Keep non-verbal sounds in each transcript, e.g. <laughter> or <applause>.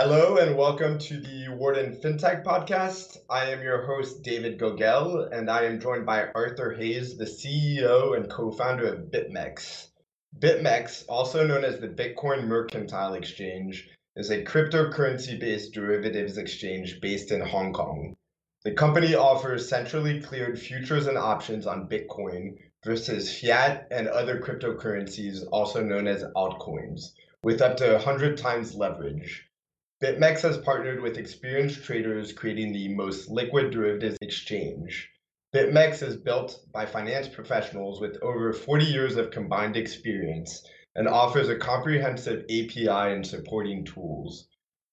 Hello and welcome to the Wharton FinTech podcast. I am your host, David Gogel, and I am joined by Arthur Hayes, the CEO and co founder of BitMEX. BitMEX, also known as the Bitcoin Mercantile Exchange, is a cryptocurrency based derivatives exchange based in Hong Kong. The company offers centrally cleared futures and options on Bitcoin versus fiat and other cryptocurrencies, also known as altcoins, with up to 100 times leverage. BitMEX has partnered with experienced traders creating the most liquid derivatives exchange. BitMEX is built by finance professionals with over 40 years of combined experience and offers a comprehensive API and supporting tools.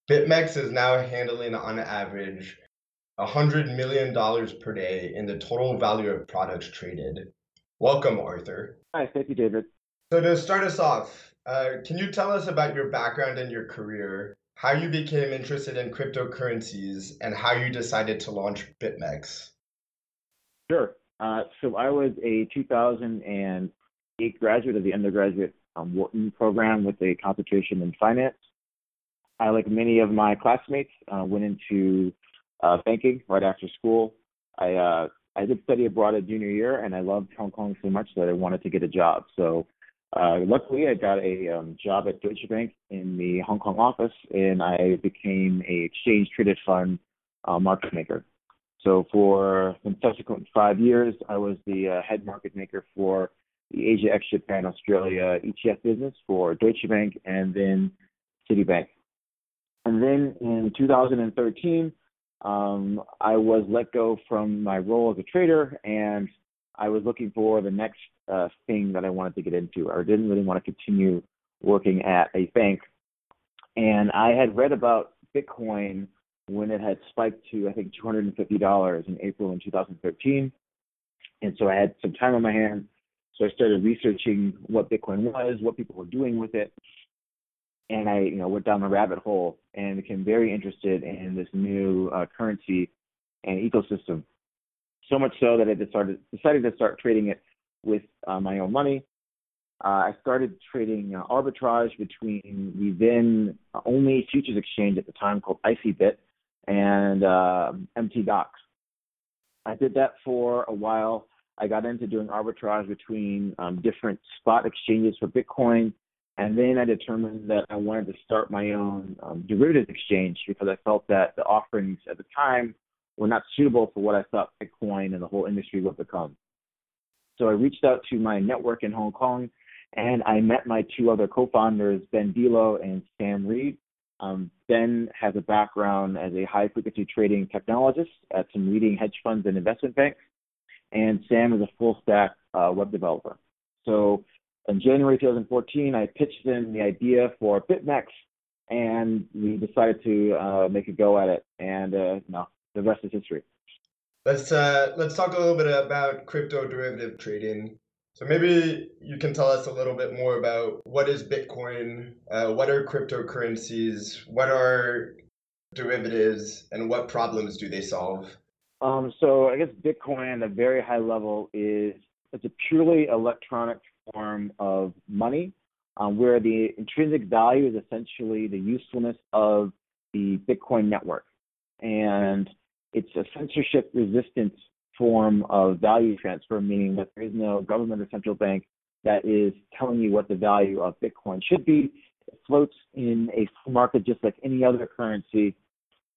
BitMEX is now handling on average $100 million per day in the total value of products traded. Welcome, Arthur. Hi, thank you, David. So, to start us off, uh, can you tell us about your background and your career how you became interested in cryptocurrencies, and how you decided to launch BitMEX. Sure. Uh, so I was a 2008 graduate of the undergraduate um, Wharton program with a concentration in finance. I, like many of my classmates, uh, went into uh, banking right after school. I uh, I did study abroad at junior year, and I loved Hong Kong so much that I wanted to get a job. So uh, luckily, I got a um, job at Deutsche Bank in the Hong Kong office, and I became a exchange traded fund uh, market maker. So for the subsequent five years, I was the uh, head market maker for the Asia ex Japan Australia ETF business for Deutsche Bank and then Citibank. And then in 2013, um, I was let go from my role as a trader and I was looking for the next uh, thing that I wanted to get into. I didn't really want to continue working at a bank. And I had read about Bitcoin when it had spiked to, I think, $250 in April in 2013. And so I had some time on my hands. So I started researching what Bitcoin was, what people were doing with it. And I, you know, went down the rabbit hole and became very interested in this new uh, currency and ecosystem so much so that I decided decided to start trading it with uh, my own money. Uh, I started trading uh, arbitrage between the then only futures exchange at the time called ICBit and uh, Mt. Gox. I did that for a while. I got into doing arbitrage between um, different spot exchanges for Bitcoin, and then I determined that I wanted to start my own um, derivatives exchange because I felt that the offerings at the time were not suitable for what I thought Bitcoin and the whole industry would become. So I reached out to my network in Hong Kong and I met my two other co founders, Ben Delo and Sam Reed. Um, ben has a background as a high frequency trading technologist at some leading hedge funds and investment banks, and Sam is a full stack uh, web developer. So in January 2014, I pitched them the idea for BitMEX, and we decided to uh, make a go at it. And uh, the rest is history. Let's uh, let's talk a little bit about crypto derivative trading. So maybe you can tell us a little bit more about what is Bitcoin, uh, what are cryptocurrencies, what are derivatives, and what problems do they solve? Um, so I guess Bitcoin at a very high level is it's a purely electronic form of money, um, where the intrinsic value is essentially the usefulness of the Bitcoin network. And it's a censorship resistant form of value transfer, meaning that there is no government or central bank that is telling you what the value of Bitcoin should be. It floats in a market just like any other currency.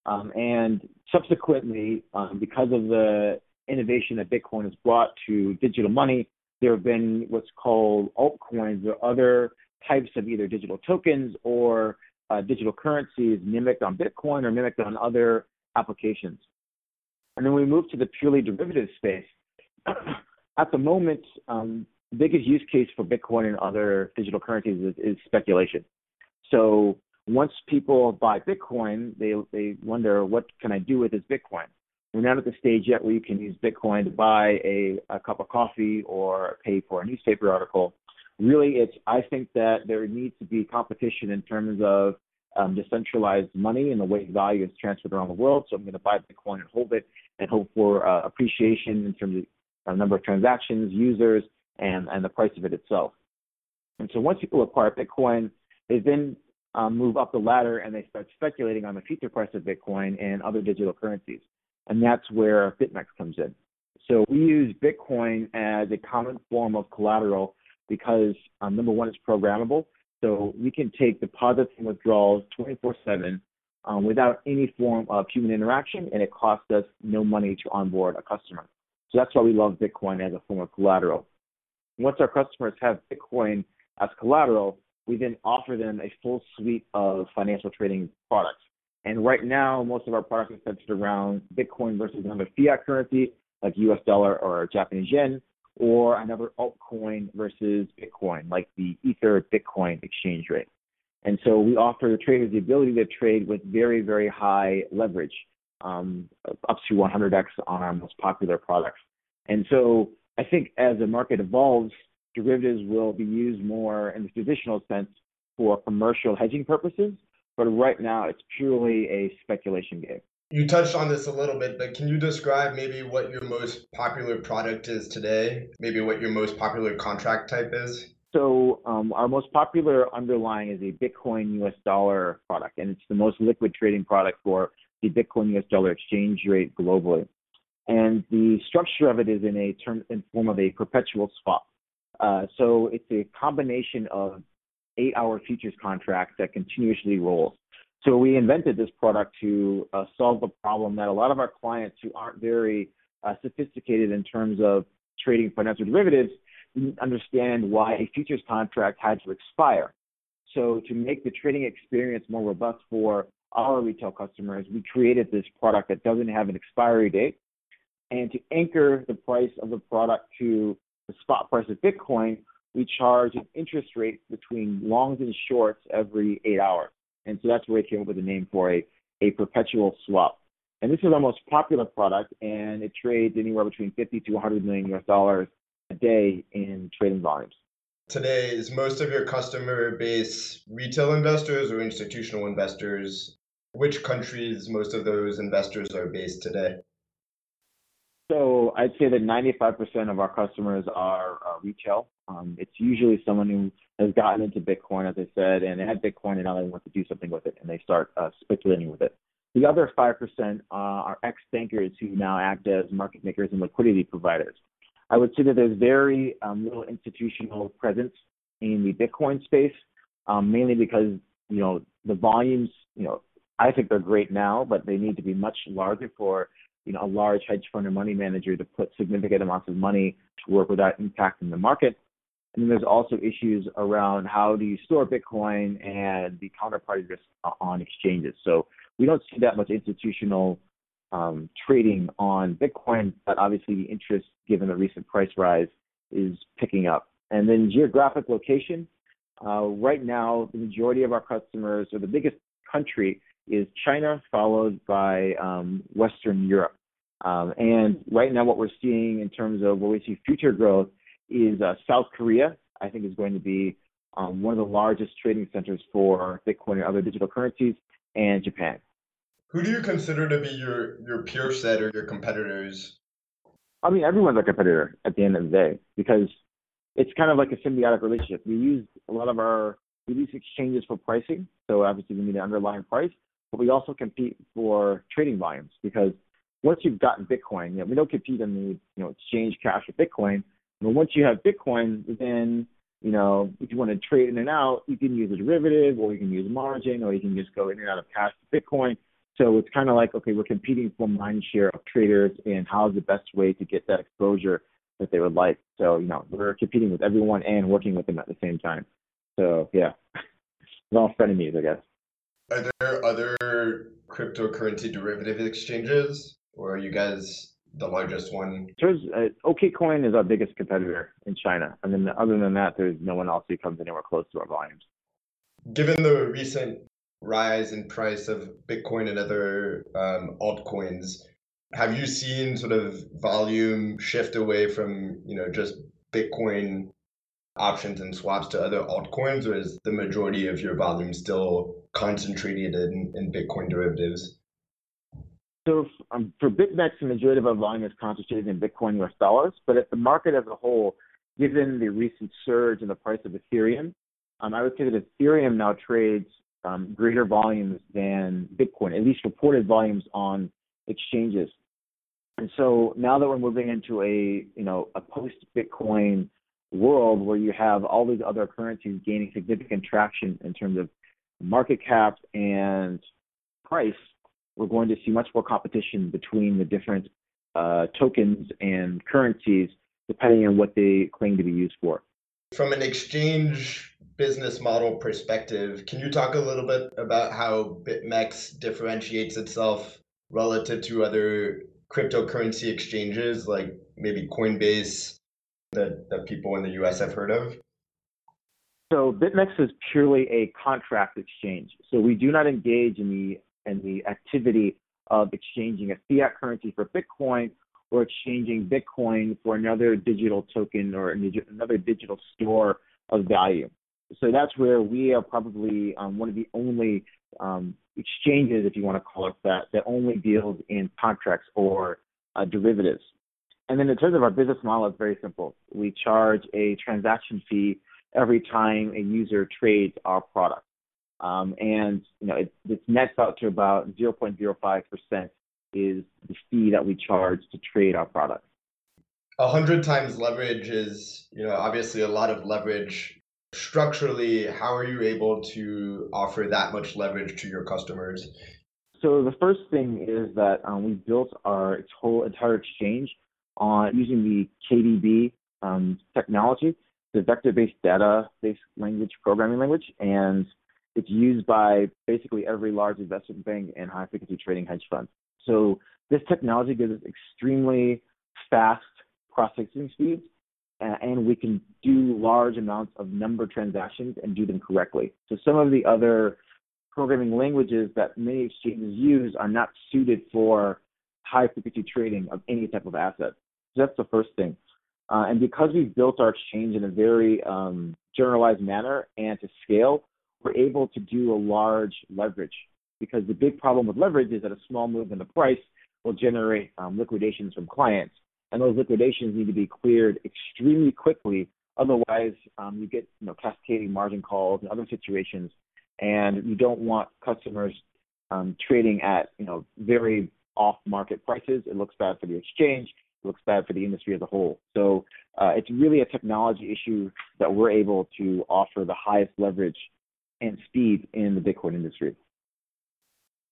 Um, and subsequently, um, because of the innovation that Bitcoin has brought to digital money, there have been what's called altcoins or other types of either digital tokens or uh, digital currencies mimicked on Bitcoin or mimicked on other applications. And then we move to the purely derivative space. <clears throat> At the moment, um, the biggest use case for Bitcoin and other digital currencies is, is speculation. So once people buy Bitcoin, they they wonder what can I do with this Bitcoin. We're not at the stage yet where you can use Bitcoin to buy a, a cup of coffee or pay for a newspaper article. Really, it's I think that there needs to be competition in terms of um, decentralized money and the way value is transferred around the world. So I'm going to buy Bitcoin and hold it and hope for uh, appreciation in terms of uh, number of transactions, users, and, and the price of it itself. And so once people acquire Bitcoin, they then um, move up the ladder and they start speculating on the future price of Bitcoin and other digital currencies. And that's where BitMEX comes in. So we use Bitcoin as a common form of collateral because um, number one, it's programmable. So we can take deposits and withdrawals 24 7 um, without any form of human interaction, and it costs us no money to onboard a customer. So that's why we love Bitcoin as a form of collateral. Once our customers have Bitcoin as collateral, we then offer them a full suite of financial trading products. And right now, most of our products are centered around Bitcoin versus another fiat currency like US dollar or Japanese yen, or another altcoin versus Bitcoin, like the Ether Bitcoin exchange rate. And so we offer the traders the ability to trade with very, very high leverage, um, up to 100x on our most popular products. And so I think as the market evolves, derivatives will be used more in the traditional sense for commercial hedging purposes. But right now, it's purely a speculation game. You touched on this a little bit, but can you describe maybe what your most popular product is today? Maybe what your most popular contract type is? So, um, our most popular underlying is a Bitcoin US dollar product, and it's the most liquid trading product for the Bitcoin US dollar exchange rate globally. And the structure of it is in a term in form of a perpetual swap. Uh, so it's a combination of eight-hour futures contracts that continuously rolls. So we invented this product to uh, solve the problem that a lot of our clients who aren't very uh, sophisticated in terms of trading financial derivatives didn't understand why a futures contract had to expire. So to make the trading experience more robust for our retail customers, we created this product that doesn't have an expiry date. And to anchor the price of the product to the spot price of Bitcoin, we charge an interest rate between longs and shorts every eight hours. And so that's where we came up with the name for a, a perpetual swap. And this is our most popular product, and it trades anywhere between 50 to 100 million US dollars a day in trading volumes. Today, is most of your customer base retail investors or institutional investors? Which countries most of those investors are based today? So I'd say that 95% of our customers are retail. Um, it's usually someone who has gotten into Bitcoin, as I said, and they had Bitcoin and now they want to do something with it and they start uh, speculating with it. The other 5% uh, are ex bankers who now act as market makers and liquidity providers. I would say that there's very um, little institutional presence in the Bitcoin space, um, mainly because you know the volumes. You know, I think they're great now, but they need to be much larger for you know a large hedge fund or money manager to put significant amounts of money to work without impacting the market. And then there's also issues around how do you store Bitcoin and the counterparty risk on exchanges. So we don't see that much institutional um, trading on Bitcoin, but obviously the interest, given the recent price rise, is picking up. And then geographic location. Uh, right now, the majority of our customers, or the biggest country, is China, followed by um, Western Europe. Um, and right now, what we're seeing in terms of where we see future growth is uh, South Korea. I think is going to be um, one of the largest trading centers for Bitcoin and other digital currencies, and Japan. Who do you consider to be your your peer set or your competitors? I mean, everyone's a competitor at the end of the day because it's kind of like a symbiotic relationship. We use a lot of our we use exchanges for pricing, so obviously we need an underlying price, but we also compete for trading volumes because once you've gotten Bitcoin, you know, we don't compete in the you know exchange cash with Bitcoin. But once you have Bitcoin, then you know if you want to trade in and out, you can use a derivative, or you can use margin, or you can just go in and out of cash to Bitcoin. So it's kind of like okay, we're competing for mind share of traders, and how's the best way to get that exposure that they would like. So you know we're competing with everyone and working with them at the same time. So yeah, <laughs> it's all frenemies, I guess. Are there other cryptocurrency derivative exchanges, or are you guys the largest one? There's uh, OKCoin is our biggest competitor in China, and then other than that, there's no one else who comes anywhere close to our volumes. Given the recent rise in price of Bitcoin and other um, altcoins, have you seen sort of volume shift away from you know just Bitcoin options and swaps to other altcoins, or is the majority of your volume still concentrated in, in Bitcoin derivatives? So um, for BitMEX, the majority of our volume is concentrated in Bitcoin US dollars, but at the market as a whole, given the recent surge in the price of Ethereum, um, I would say that Ethereum now trades um, greater volumes than Bitcoin, at least reported volumes on exchanges. And so now that we're moving into a you know a post Bitcoin world where you have all these other currencies gaining significant traction in terms of market cap and price, we're going to see much more competition between the different uh, tokens and currencies depending on what they claim to be used for. From an exchange business model perspective, can you talk a little bit about how BitMEX differentiates itself relative to other cryptocurrency exchanges like maybe Coinbase that, that people in the US have heard of? So BitMEX is purely a contract exchange. So we do not engage in the in the activity of exchanging a fiat currency for Bitcoin or exchanging Bitcoin for another digital token or another digital store of value. So that's where we are probably um, one of the only um, exchanges, if you want to call it that, that only deals in contracts or uh, derivatives. And then in terms of our business model, it's very simple. We charge a transaction fee every time a user trades our product. Um, and you know it, it nets out to about 0.05% is the fee that we charge to trade our product. A hundred times leverage is, you know, obviously a lot of leverage. Structurally, how are you able to offer that much leverage to your customers? So the first thing is that um, we built our whole entire exchange on using the KDB um, technology, the vector-based data-based language programming language, and it's used by basically every large investment bank and high-frequency trading hedge fund. So this technology gives us extremely fast processing speeds, and we can do large amounts of number transactions and do them correctly. So some of the other programming languages that many exchanges use are not suited for high frequency trading of any type of asset. So that's the first thing. Uh, and because we've built our exchange in a very um, generalized manner and to scale, we're able to do a large leverage. Because the big problem with leverage is that a small move in the price will generate um, liquidations from clients. And those liquidations need to be cleared extremely quickly. Otherwise, um, you get you know, cascading margin calls and other situations. And you don't want customers um, trading at you know, very off market prices. It looks bad for the exchange looks bad for the industry as a whole. So uh, it's really a technology issue that we're able to offer the highest leverage and speed in the Bitcoin industry.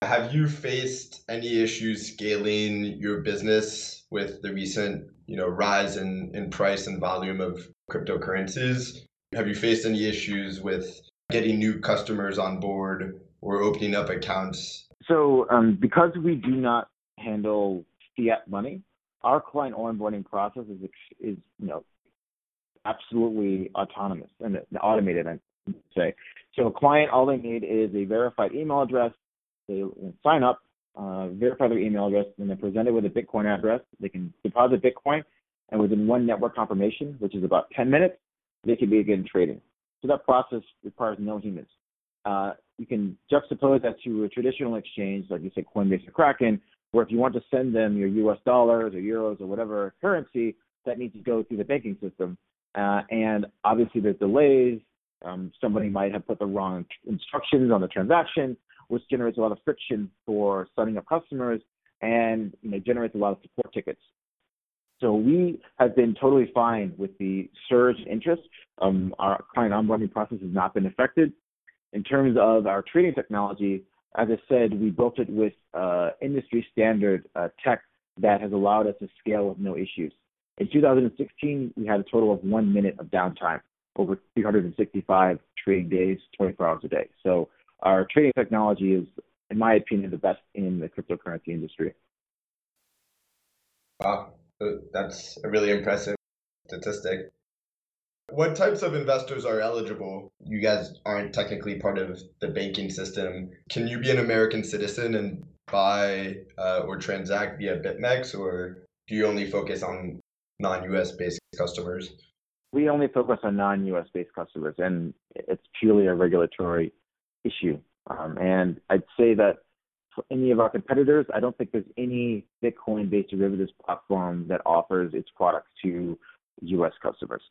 Have you faced any issues scaling your business with the recent, you know, rise in, in price and volume of cryptocurrencies? Have you faced any issues with getting new customers on board or opening up accounts? So, um, because we do not handle fiat money, our client onboarding process is is you know absolutely autonomous and automated. I say so. A client, all they need is a verified email address. They sign up, uh, verify their email address, and then present it with a Bitcoin address. They can deposit Bitcoin, and within one network confirmation, which is about 10 minutes, they can begin trading. So that process requires no humans. Uh, you can juxtapose that to a traditional exchange, like you say Coinbase or Kraken, where if you want to send them your US dollars or euros or whatever currency, that needs to go through the banking system. Uh, and obviously, there's delays. Um, somebody might have put the wrong instructions on the transaction, which generates a lot of friction for signing up customers and you know, generates a lot of support tickets. So we have been totally fine with the surge in interest. Um, our client onboarding process has not been affected. In terms of our trading technology, as I said, we built it with uh, industry standard uh, tech that has allowed us to scale with no issues. In 2016, we had a total of one minute of downtime over 365 trading days, 24 hours a day. So our trading technology is, in my opinion, the best in the cryptocurrency industry. Wow, that's a really impressive statistic. What types of investors are eligible? You guys aren't technically part of the banking system. Can you be an American citizen and buy uh, or transact via BitMEX, or do you only focus on non-US based customers? We only focus on non-US based customers, and it's purely a regulatory issue. Um, and I'd say that for any of our competitors, I don't think there's any Bitcoin-based derivatives platform that offers its products to U.S. customers.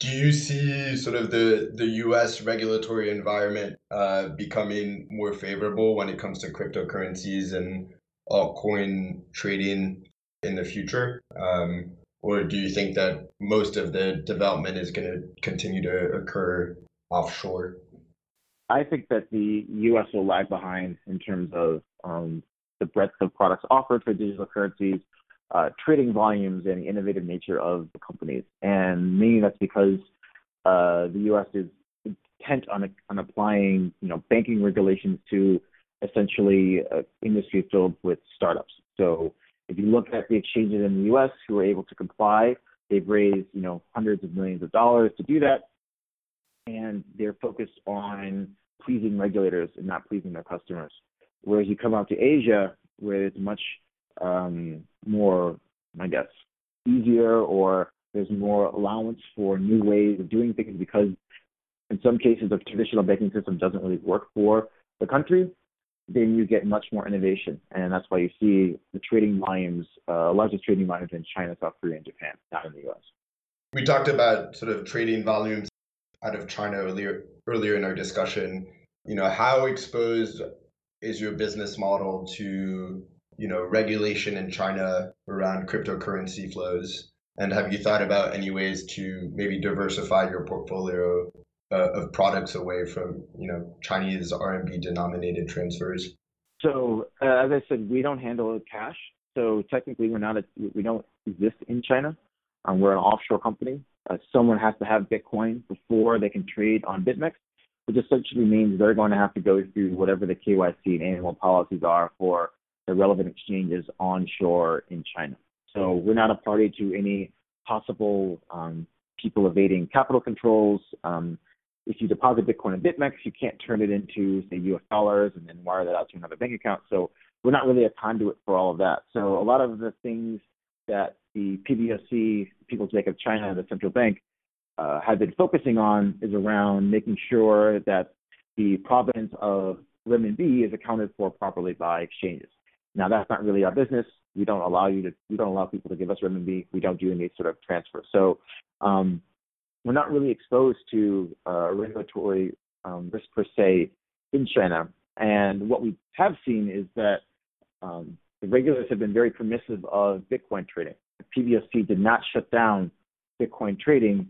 Do you see sort of the, the US regulatory environment uh, becoming more favorable when it comes to cryptocurrencies and altcoin trading in the future? Um, or do you think that most of the development is going to continue to occur offshore? I think that the U.S. will lag behind in terms of um, the breadth of products offered for digital currencies, uh, trading volumes, and innovative nature of the companies. And meaning that's because uh, the U.S. is intent on, on applying, you know, banking regulations to essentially uh, industry filled with startups. So if you look at the exchanges in the U.S. who are able to comply, they've raised you know hundreds of millions of dollars to do that, and they're focused on pleasing regulators and not pleasing their customers. Whereas you come out to Asia, where it's much um, more, I guess, easier, or there's more allowance for new ways of doing things because in some cases the traditional banking system doesn't really work for the country then you get much more innovation. And that's why you see the trading volumes, uh, largest trading volumes in China, South Korea, and Japan, not in the US. We talked about sort of trading volumes out of China earlier earlier in our discussion. You know, how exposed is your business model to, you know, regulation in China around cryptocurrency flows? And have you thought about any ways to maybe diversify your portfolio uh, of products away from you know Chinese RMB denominated transfers? So uh, as I said, we don't handle cash. So technically, we're not a, we don't exist in China. Um, we're an offshore company. Uh, someone has to have Bitcoin before they can trade on BitMEX, which essentially means they're going to have to go through whatever the KYC and AML policies are for the relevant exchanges onshore in China. So we're not a party to any possible um, people evading capital controls. Um, if you deposit Bitcoin in BitMEX, you can't turn it into, say, US dollars and then wire that out to another bank account. So we're not really a conduit for all of that. So a lot of the things that the PBOC, People's Bank of China, the central bank, uh, have been focusing on is around making sure that the provenance of renminbi is accounted for properly by exchanges. Now that's not really our business. We don't allow you to. We don't allow people to give us renminbi. We don't do any sort of transfer. So um, we're not really exposed to uh, regulatory um, risk per se in China. And what we have seen is that um, the regulators have been very permissive of Bitcoin trading. The PBOC did not shut down Bitcoin trading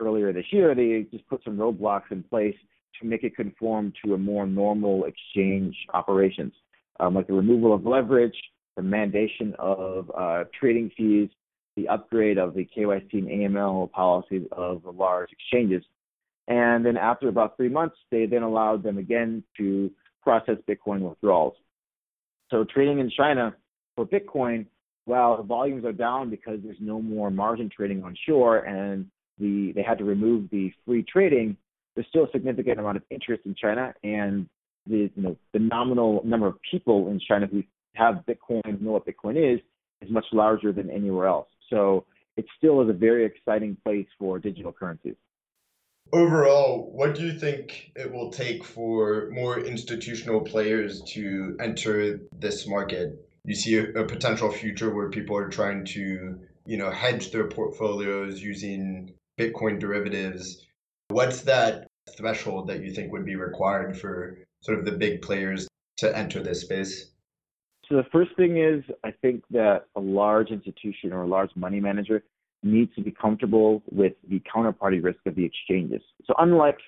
earlier this year. They just put some roadblocks in place to make it conform to a more normal exchange operations, um, like the removal of leverage, the mandation of uh, trading fees, the upgrade of the KYC and AML policies of the large exchanges. And then after about three months, they then allowed them again to process Bitcoin withdrawals. So trading in China for Bitcoin, while the volumes are down because there's no more margin trading on shore and the they had to remove the free trading, there's still a significant amount of interest in China and the you know the nominal number of people in China who have Bitcoin know what Bitcoin is is much larger than anywhere else. So it still is a very exciting place for digital currencies. Overall, what do you think it will take for more institutional players to enter this market? You see a, a potential future where people are trying to, you know, hedge their portfolios using Bitcoin derivatives. What's that threshold that you think would be required for sort of the big players to enter this space? So the first thing is, I think that a large institution or a large money manager needs to be comfortable with the counterparty risk of the exchanges. So unlike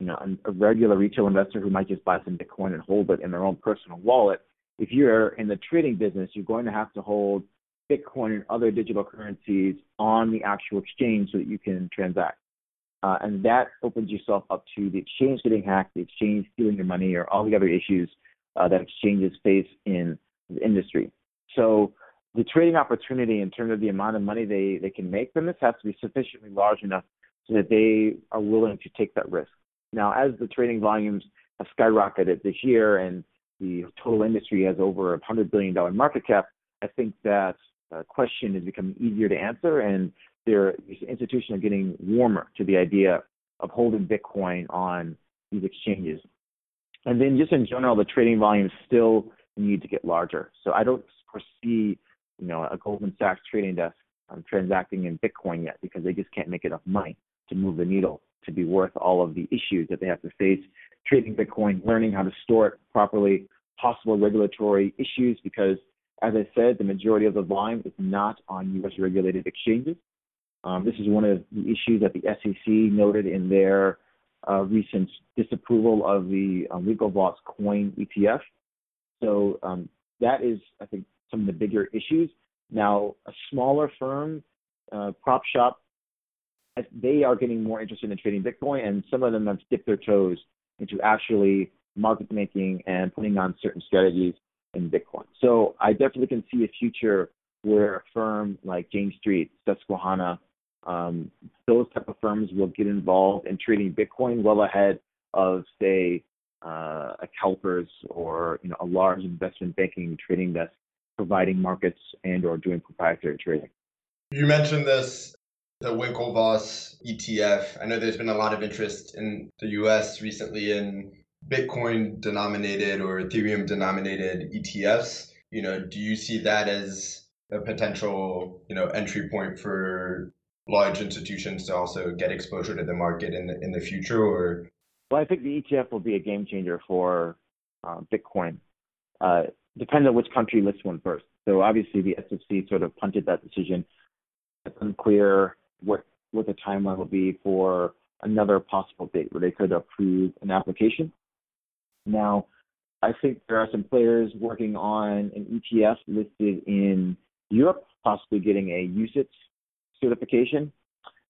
you know a regular retail investor who might just buy some Bitcoin and hold it in their own personal wallet, if you're in the trading business, you're going to have to hold Bitcoin and other digital currencies on the actual exchange so that you can transact. Uh, and that opens yourself up to the exchange getting hacked, the exchange stealing your money, or all the other issues uh, that exchanges face in the industry. So the trading opportunity in terms of the amount of money they, they can make from this has to be sufficiently large enough so that they are willing to take that risk. Now, as the trading volumes have skyrocketed this year and the total industry has over a $100 billion market cap, I think that uh, question is becoming easier to answer, and their institutions are getting warmer to the idea of holding Bitcoin on these exchanges. And then just in general, the trading volumes still need to get larger. So I don't foresee, you know, a Goldman Sachs trading desk um, transacting in Bitcoin yet because they just can't make enough money. to move the needle, to be worth all of the issues that they have to face trading Bitcoin, learning how to store it properly, possible regulatory issues, because as I said, the majority of the volume is not on U.S. regulated exchanges. Um, this is one of the issues that the SEC noted in their uh, recent disapproval of the um, Winklevoss coin ETF. So um, that is, I think, some of the bigger issues. Now, a smaller firm, uh, prop shop, they are getting more interested in trading Bitcoin, and some of them have dipped their toes into actually market making and putting on certain strategies in Bitcoin. So I definitely can see a future where a firm like Jane Street, Susquehanna, um, those type of firms will get involved in trading Bitcoin well ahead of, say, uh, a CalPERS or you know a large investment banking trading desk providing markets and or doing proprietary trading. You mentioned this, the Winklevoss ETF. I know there's been a lot of interest in the U.S. recently in Bitcoin denominated or Ethereum denominated ETFs. You know, do you see that as a potential you know entry point for large institutions to also get exposure to the market in the in the future or? Well i think the etf will be a game changer for uh, bitcoin. Uh, depends on which country lists one first. So obviously the SEC sort of punted that decision. It's unclear what what the timeline will be for another possible date where they could approve an application. Now i think there are some players working on an etf listed in europe possibly getting a UCITS certification.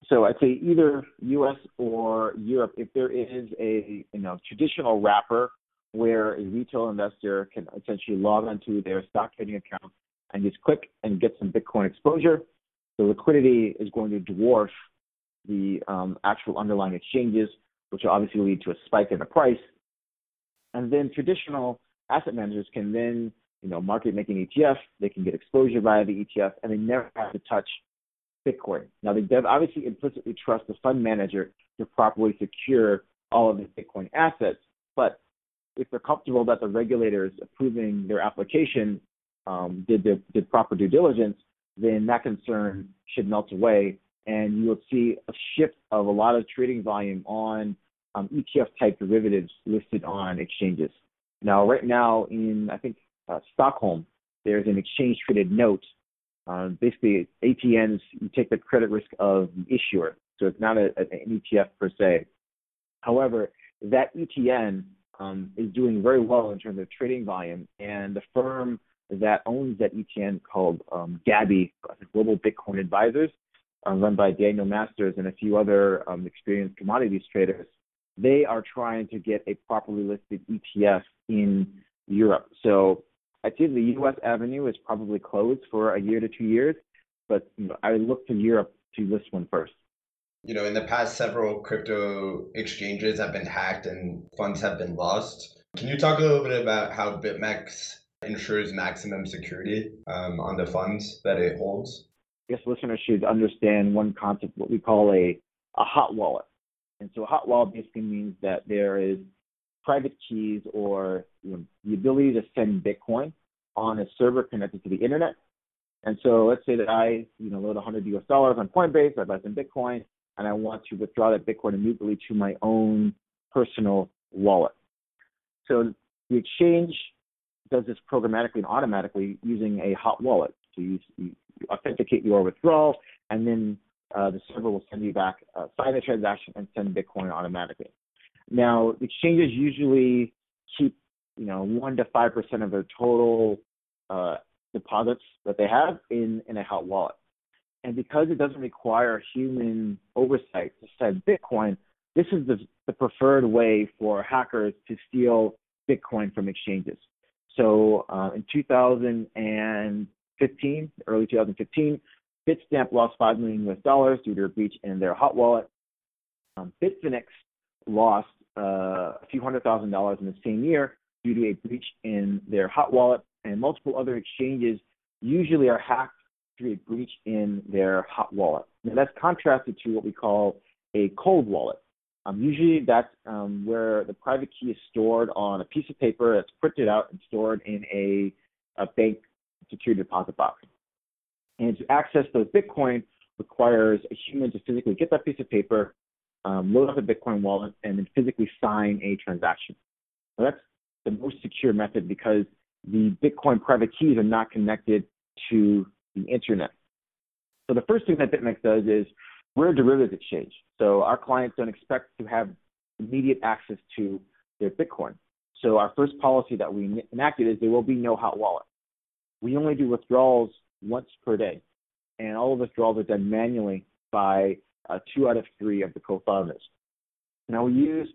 So I'd say either U.S. or Europe, if there is a you know traditional wrapper where a retail investor can essentially log onto their stock trading account and just click and get some Bitcoin exposure, the liquidity is going to dwarf the um, actual underlying exchanges, which will obviously lead to a spike in the price. And then traditional asset managers can then, you know, market making ETF, they can get exposure via the ETF, and they never have to touch Bitcoin. Now, they obviously implicitly trust the fund manager to properly secure all of the Bitcoin assets, but if they're comfortable that the regulators approving their application um, did the did proper due diligence, then that concern should melt away, and you will see a shift of a lot of trading volume on um, ETF type derivatives listed on exchanges. Now, right now in I think uh, Stockholm, there's an exchange traded note uh, basically, ETNs, you take the credit risk of the issuer, so it's not a, an ETF per se. However, that ETN um, is doing very well in terms of trading volume, and the firm that owns that ETN called um, Gabi, Global Bitcoin Advisors, uh, run by Daniel Masters and a few other um, experienced commodities traders, they are trying to get a properly listed ETF in Europe. So I'd say the U.S. avenue is probably closed for a year to two years, but you know, I would look to Europe to list one first. You know, in the past, several crypto exchanges have been hacked and funds have been lost. Can you talk a little bit about how BitMEX ensures maximum security um, on the funds that it holds? I guess listeners should understand one concept, what we call a, a hot wallet. And so a hot wallet basically means that there is private keys or you know, the ability to send Bitcoin on a server connected to the internet. And so let's say that I, you know, load 100 US dollars on Coinbase, I buy some Bitcoin, and I want to withdraw that Bitcoin immediately to my own personal wallet. So the exchange does this programmatically and automatically using a hot wallet. So you, you authenticate your withdrawal, and then uh, the server will send you back, uh, sign the transaction, and send Bitcoin automatically. Now, exchanges usually keep, you know, one to five percent of their total uh, deposits that they have in in a hot wallet. And because it doesn't require human oversight to send Bitcoin, this is the, the preferred way for hackers to steal Bitcoin from exchanges. So uh, in 2015, early 2015, Bitstamp lost five million US dollars due to a breach in their hot wallet. Um, Bitfinex lost a few hundred thousand dollars in the same year due to a breach in their hot wallet, and multiple other exchanges usually are hacked through a breach in their hot wallet. Now that's contrasted to what we call a cold wallet. Um, usually that's um, where the private key is stored on a piece of paper that's printed out and stored in a, a bank security deposit box. And to access those Bitcoin requires a human to physically get that piece of paper, um, load up a Bitcoin wallet, and then physically sign a transaction. That's the most secure method because the Bitcoin private keys are not connected to the internet. So the first thing that BitMEX does is we're a derivatives exchange. So our clients don't expect to have immediate access to their Bitcoin. So our first policy that we enacted is there will be no hot wallet. We only do withdrawals once per day, and all of withdrawals are done manually by uh, two out of three of the co-founders. Now we use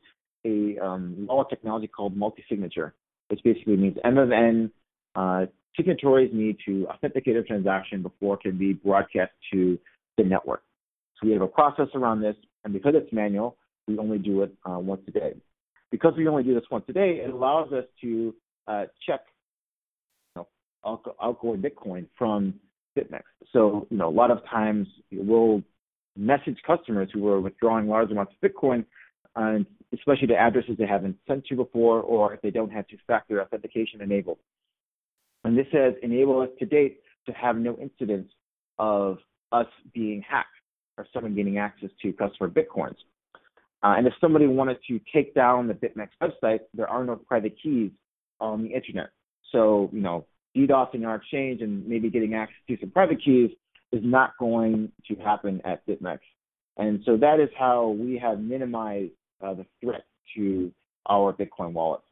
a um, wallet technology called multi-signature, which basically means M of N uh, signatories need to authenticate a transaction before it can be broadcast to the network. So we have a process around this, and because it's manual, we only do it uh, once a day. Because we only do this once a day, it allows us to uh, check you know, outgoing Bitcoin from BitMEX. So, you know, a lot of times we'll message customers who are withdrawing large amounts of Bitcoin, and especially to addresses they haven't sent to before, or if they don't have two-factor authentication enabled. And this has enabled us to date to have no incidents of us being hacked or someone getting access to customer Bitcoins. Uh, and if somebody wanted to take down the BitMEX website, there are no private keys on the internet. So, you know, DDoSing our exchange and maybe getting access to some private keys is not going to happen at BitMEX. And so that is how we have minimized uh, the threat to our Bitcoin wallets.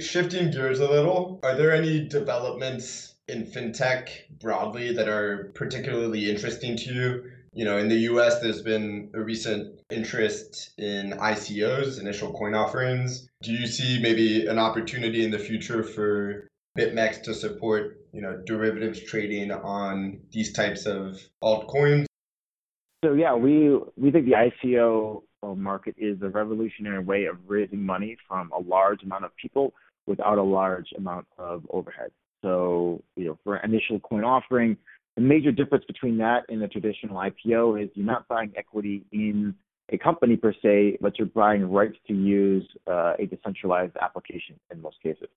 Shifting gears a little, are there any developments in fintech broadly that are particularly interesting to you? You know, in the US, there's been a recent interest in ICOs, initial coin offerings. Do you see maybe an opportunity in the future for BitMEX to support, you know, derivatives trading on these types of altcoins? So yeah, we we think the ICO market is a revolutionary way of raising money from a large amount of people without a large amount of overhead. So, you know, for initial coin offering, the major difference between that and a traditional IPO is you're not buying equity in a company per se, but you're buying rights to use uh, a decentralized application in most cases.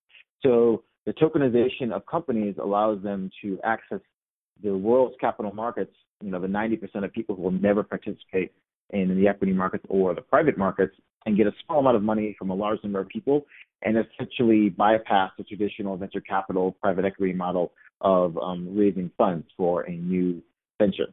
So the tokenization of companies allows them to access the world's capital markets, you know, the 90% of people who will never participate in the equity markets or the private markets and get a small amount of money from a large number of people and essentially bypass the traditional venture capital private equity model of um, raising funds for a new venture.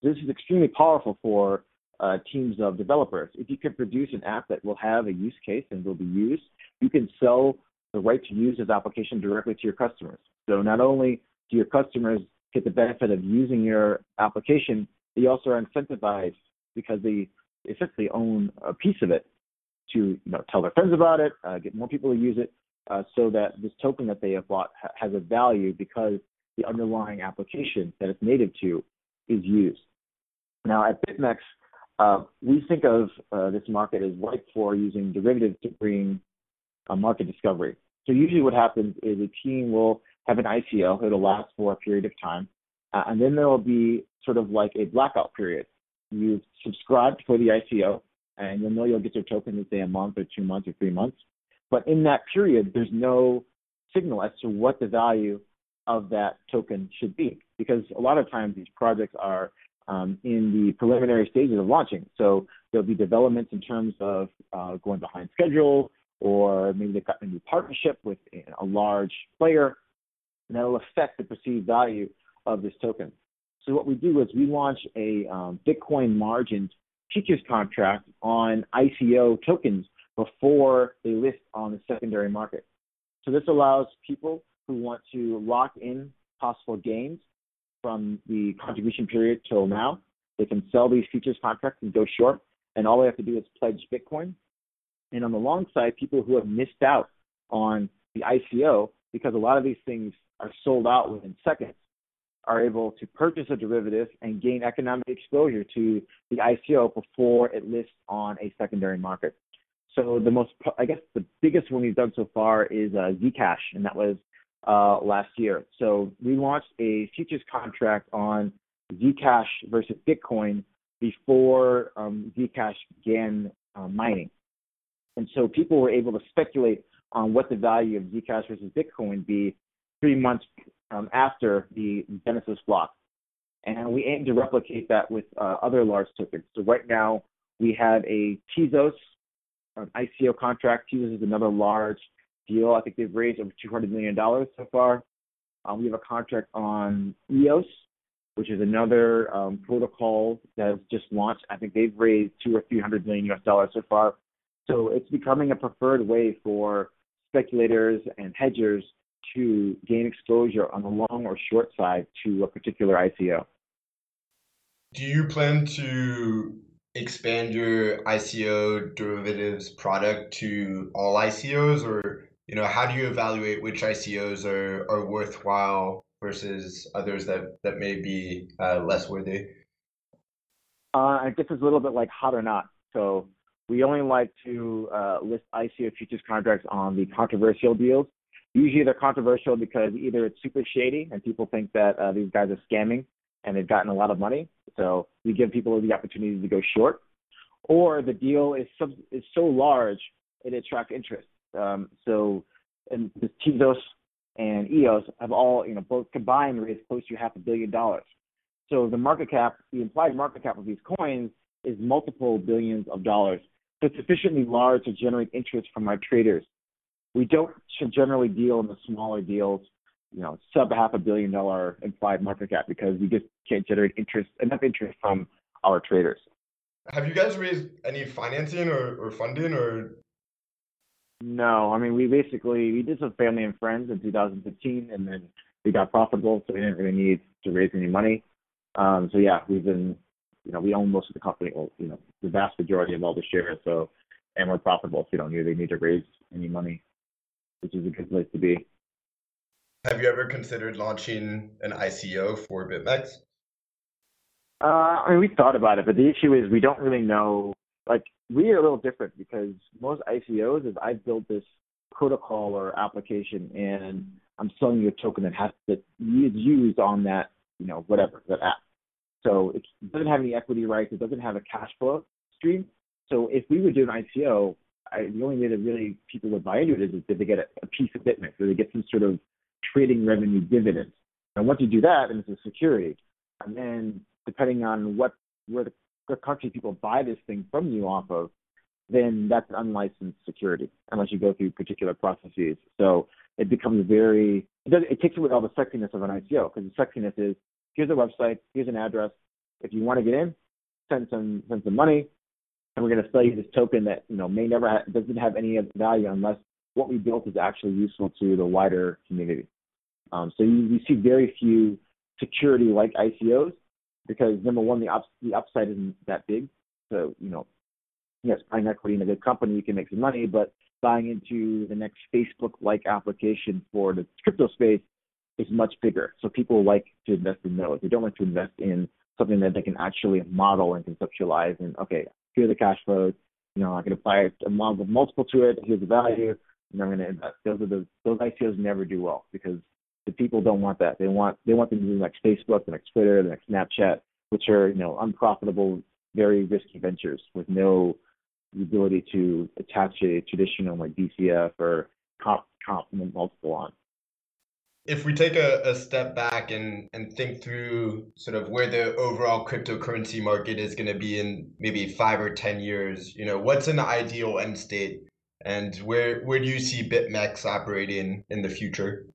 This is extremely powerful for uh, teams of developers. If you can produce an app that will have a use case and will be used, you can sell the right to use this application directly to your customers. So not only do your customers get the benefit of using your application, they also are incentivized because they essentially own a piece of it to you know tell their friends about it, uh, get more people to use it, uh, so that this token that they have bought ha- has a value because the underlying application that it's native to is used. Now at BitMEX, uh, we think of uh, this market as ripe for using derivatives to bring a market discovery. So usually what happens is a team will have an ICO, it'll last for a period of time, uh, and then there will be sort of like a blackout period you've subscribed for the ICO, and you'll know you'll get your token in say a month or two months or three months. But in that period, there's no signal as to what the value of that token should be, because a lot of times these projects are um, in the preliminary stages of launching. So there'll be developments in terms of uh, going behind schedule, or maybe they've got a new partnership with a large player, and that'll affect the perceived value of this token. So what we do is we launch a um, Bitcoin margin futures contract on ICO tokens before they list on the secondary market. So this allows people who want to lock in possible gains from the contribution period till now. They can sell these futures contracts and go short, and all they have to do is pledge Bitcoin. And on the long side, people who have missed out on the ICO, because a lot of these things are sold out within seconds, are able to purchase a derivative and gain economic exposure to the ICO before it lists on a secondary market. So the most, I guess, the biggest one we've done so far is uh, Zcash, and that was uh, last year. So we launched a futures contract on Zcash versus Bitcoin before um, Zcash began uh, mining, and so people were able to speculate on what the value of Zcash versus Bitcoin be three months um, after the Genesis block. And we aim to replicate that with uh, other large tokens. So right now, We have a Tezos, an ICO contract. Tezos is another large deal. I think they've raised over $200 million so far. Um, we have a contract on EOS, which is another um, protocol that has just launched. I think they've raised two or three hundred million US dollars so far. So it's becoming a preferred way for speculators and hedgers to gain exposure on the long or short side to a particular ICO. Do you plan to expand your ICO derivatives product to all ICOs or you know how do you evaluate which ICOs are, are worthwhile versus others that, that may be uh, less worthy? Uh, I guess it's a little bit like hot or not. So we only like to uh, list ICO futures contracts on the controversial deals. Usually they're controversial because either it's super shady and people think that uh, these guys are scamming and they've gotten a lot of money. So we give people the opportunity to go short, or the deal is sub- is so large it attracts interest. Um, so and Tezos and EOS have all, you know, both combined raised close to half a billion dollars. So the market cap, the implied market cap of these coins is multiple billions of dollars. It's sufficiently large to generate interest from our traders. We don't generally deal in the smaller deals, you know, sub half a billion dollar implied market cap because we just can't generate interest enough interest from our traders. Have you guys raised any financing or, or funding or no, I mean we basically we did some family and friends in 2015, and then we got profitable, so we didn't really need to raise any money. Um, so yeah, we've been, you know, we own most of the company, well, you know, the vast majority of all the shares. So, and we're profitable, so we don't really need to raise any money, which is a good place to be. Have you ever considered launching an ICO for BitMEX? Uh, I mean, we thought about it, but the issue is we don't really know. Like, we are a little different because most ICOs is I built this protocol or application and I'm selling you a token that has that is used on that, you know, whatever, that app. So it doesn't have any equity rights, it doesn't have a cash flow stream. So if we would do an ICO, I, the only way that really people would buy into it is if they get a, a piece of BitMEX or they get some sort of trading revenue dividend. And once you do that, then it's a security. And then depending on what where the the country people buy this thing from you off of, then that's unlicensed security unless you go through particular processes. So it becomes very it, does, it takes away all the sexiness of an ICO because the sexiness is here's a website, here's an address. If you want to get in, send some send some money, and we're going to sell you this token that you know may never ha- doesn't have any value unless what we built is actually useful to the wider community. Um, so you, you see very few security like ICOs because number one, the, ups, the upside isn't that big. So, you know, yes, buying equity in a good company, you can make some money, but buying into the next Facebook-like application for the crypto space is much bigger. So people like to invest in those. They don't like to invest in something that they can actually model and conceptualize. And okay, here are the cash flows. You know, I can apply a model multiple to it. Here's the value. And I'm going to invest. Those are the those ICOs never do well because the people don't want that. They want they want them to Facebook, the next Twitter, the next Snapchat, which are you know unprofitable, very risky ventures with no ability to attach a traditional like DCF or comp comp multiple on. If we take a, a step back and, and think through sort of where the overall cryptocurrency market is going to be in maybe five or ten years, you know, what's an ideal end state, and where where do you see BitMEX operating in the future?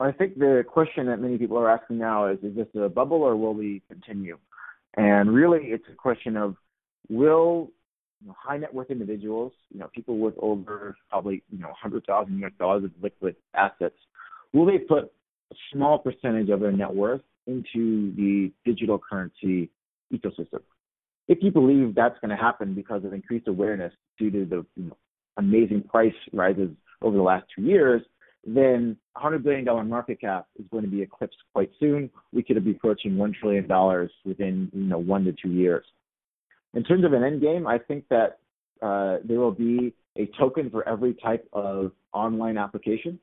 I think the question that many people are asking now is, is this a bubble or will we continue? And really, it's a question of will you know, high net worth individuals, you know, people with over probably you know 100,000 US dollars of liquid assets, will they put a small percentage of their net worth into the digital currency ecosystem? If you believe that's going to happen because of increased awareness due to the you know, amazing price rises over the last two years, then $100 billion market cap is going to be eclipsed quite soon. We could be approaching $1 trillion within you know, one to two years. In terms of an end game, I think that uh, there will be a token for every type of online application.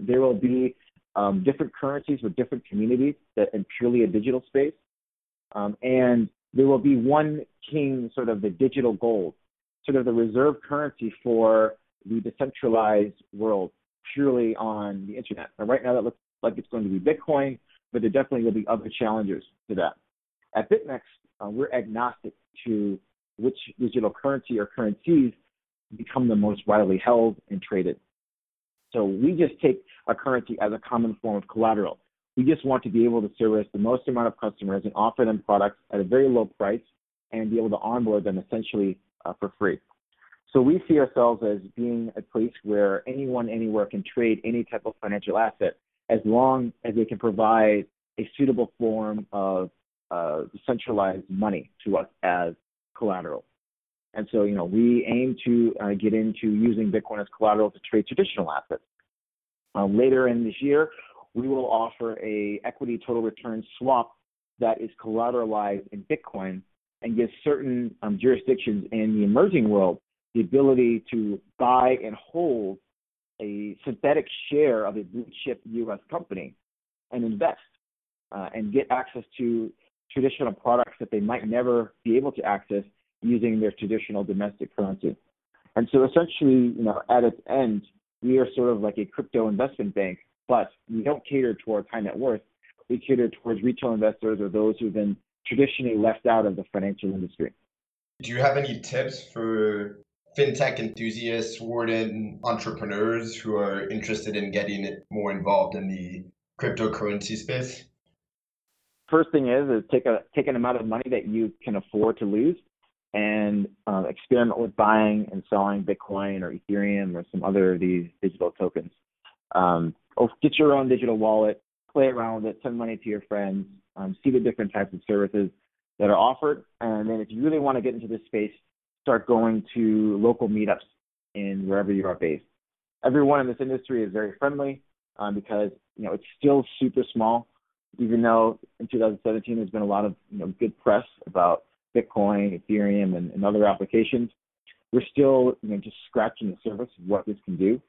There will be um, different currencies for different communities that in purely a digital space. Um, and there will be one king, sort of the digital gold, sort of the reserve currency for the decentralized world purely on the internet. And right now, that looks like it's going to be Bitcoin, but there definitely will be other challengers to that. At BitMEX, uh, we're agnostic to which digital currency or currencies become the most widely held and traded. So we just take a currency as a common form of collateral. We just want to be able to service the most amount of customers and offer them products at a very low price and be able to onboard them essentially uh, for free. So we see ourselves as being a place where anyone anywhere can trade any type of financial asset as long as they can provide a suitable form of uh, centralized money to us as collateral. And so, you know, we aim to uh, get into using Bitcoin as collateral to trade traditional assets. Uh, later in this year, we will offer a equity total return swap that is collateralized in Bitcoin and gives certain um, jurisdictions in the emerging world the ability to buy and hold a synthetic share of a blue chip U.S. company and invest uh, and get access to traditional products that they might never be able to access using their traditional domestic currency. And so essentially, you know, at its end, we are sort of like a crypto investment bank, but we don't cater towards high net worth. We cater towards retail investors or those who've been traditionally left out of the financial industry. Do you have any tips for fintech enthusiasts, Wharton entrepreneurs who are interested in getting more involved in the cryptocurrency space? First thing is is take a take an amount of money that you can afford to lose and uh, experiment with buying and selling Bitcoin or Ethereum or some other of these digital tokens. Um, or get your own digital wallet, play around with it, send money to your friends, um, see the different types of services that are offered, and then if you really want to get into this space, start going to local meetups in wherever you are based. Everyone in this industry is very friendly um, because you know it's still super small. Even though in 2017 there's been a lot of you know good press about Bitcoin, Ethereum, and, and other applications, we're still you know just scratching the surface of what this can do.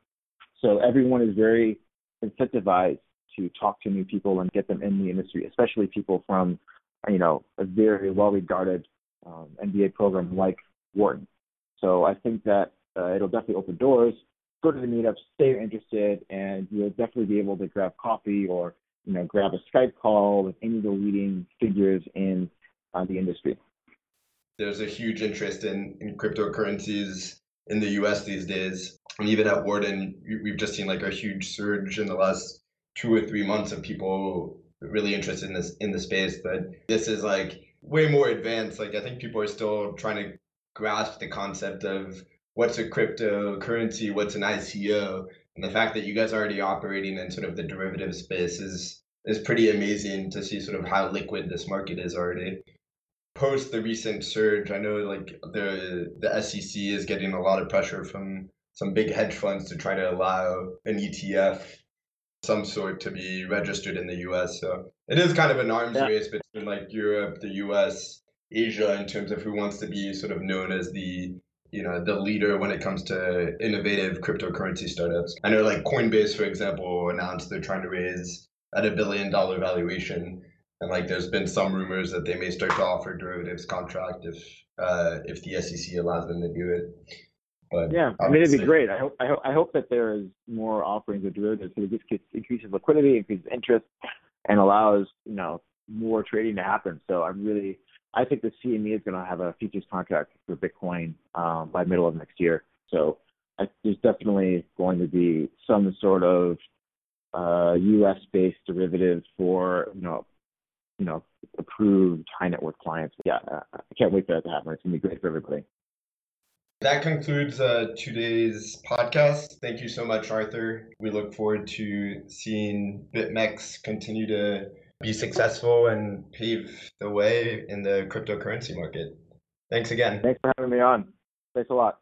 So everyone is very incentivized to talk to new people and get them in the industry, especially people from you know a very well regarded um, MBA program like Wharton. So I think that uh, it'll definitely open doors. Go to the meetups, stay interested, and you'll definitely be able to grab coffee or you know grab a Skype call with any of the leading figures in uh, the industry. There's a huge interest in, in cryptocurrencies in the U.S. these days, and even at Wharton, we've just seen like a huge surge in the last two or three months of people really interested in this in the space. But this is like way more advanced. Like I think people are still trying to grasp the concept of what's a cryptocurrency, what's an ICO, and the fact that you guys are already operating in sort of the derivative space is is pretty amazing to see sort of how liquid this market is already. Post the recent surge, I know like the the SEC is getting a lot of pressure from some big hedge funds to try to allow an ETF some sort to be registered in the US. So it is kind of an arms yeah. race between like Europe, the US, Asia in terms of who wants to be sort of known as the you know the leader when it comes to innovative cryptocurrency startups. I know like Coinbase, for example, announced they're trying to raise at a billion dollar valuation, and like there's been some rumors that they may start to offer derivatives contract if uh, if the SEC allows them to do it. But yeah, I mean it'd be great. I hope I hope I hope that there is more offerings of derivatives so it just increases liquidity, increases interest, and allows you know more trading to happen. So I'm really I think the CME is going to have a futures contract for Bitcoin um, by middle of next year. So I, there's definitely going to be some sort of uh, U.S.-based derivative for you know, you know, approved high net worth clients. Yeah, I can't wait for that to happen. It's going to be great for everybody. That concludes uh, today's podcast. Thank you so much, Arthur. We look forward to seeing BitMEX continue to be successful and pave the way in the cryptocurrency market. Thanks again. Thanks for having me on. Thanks a lot.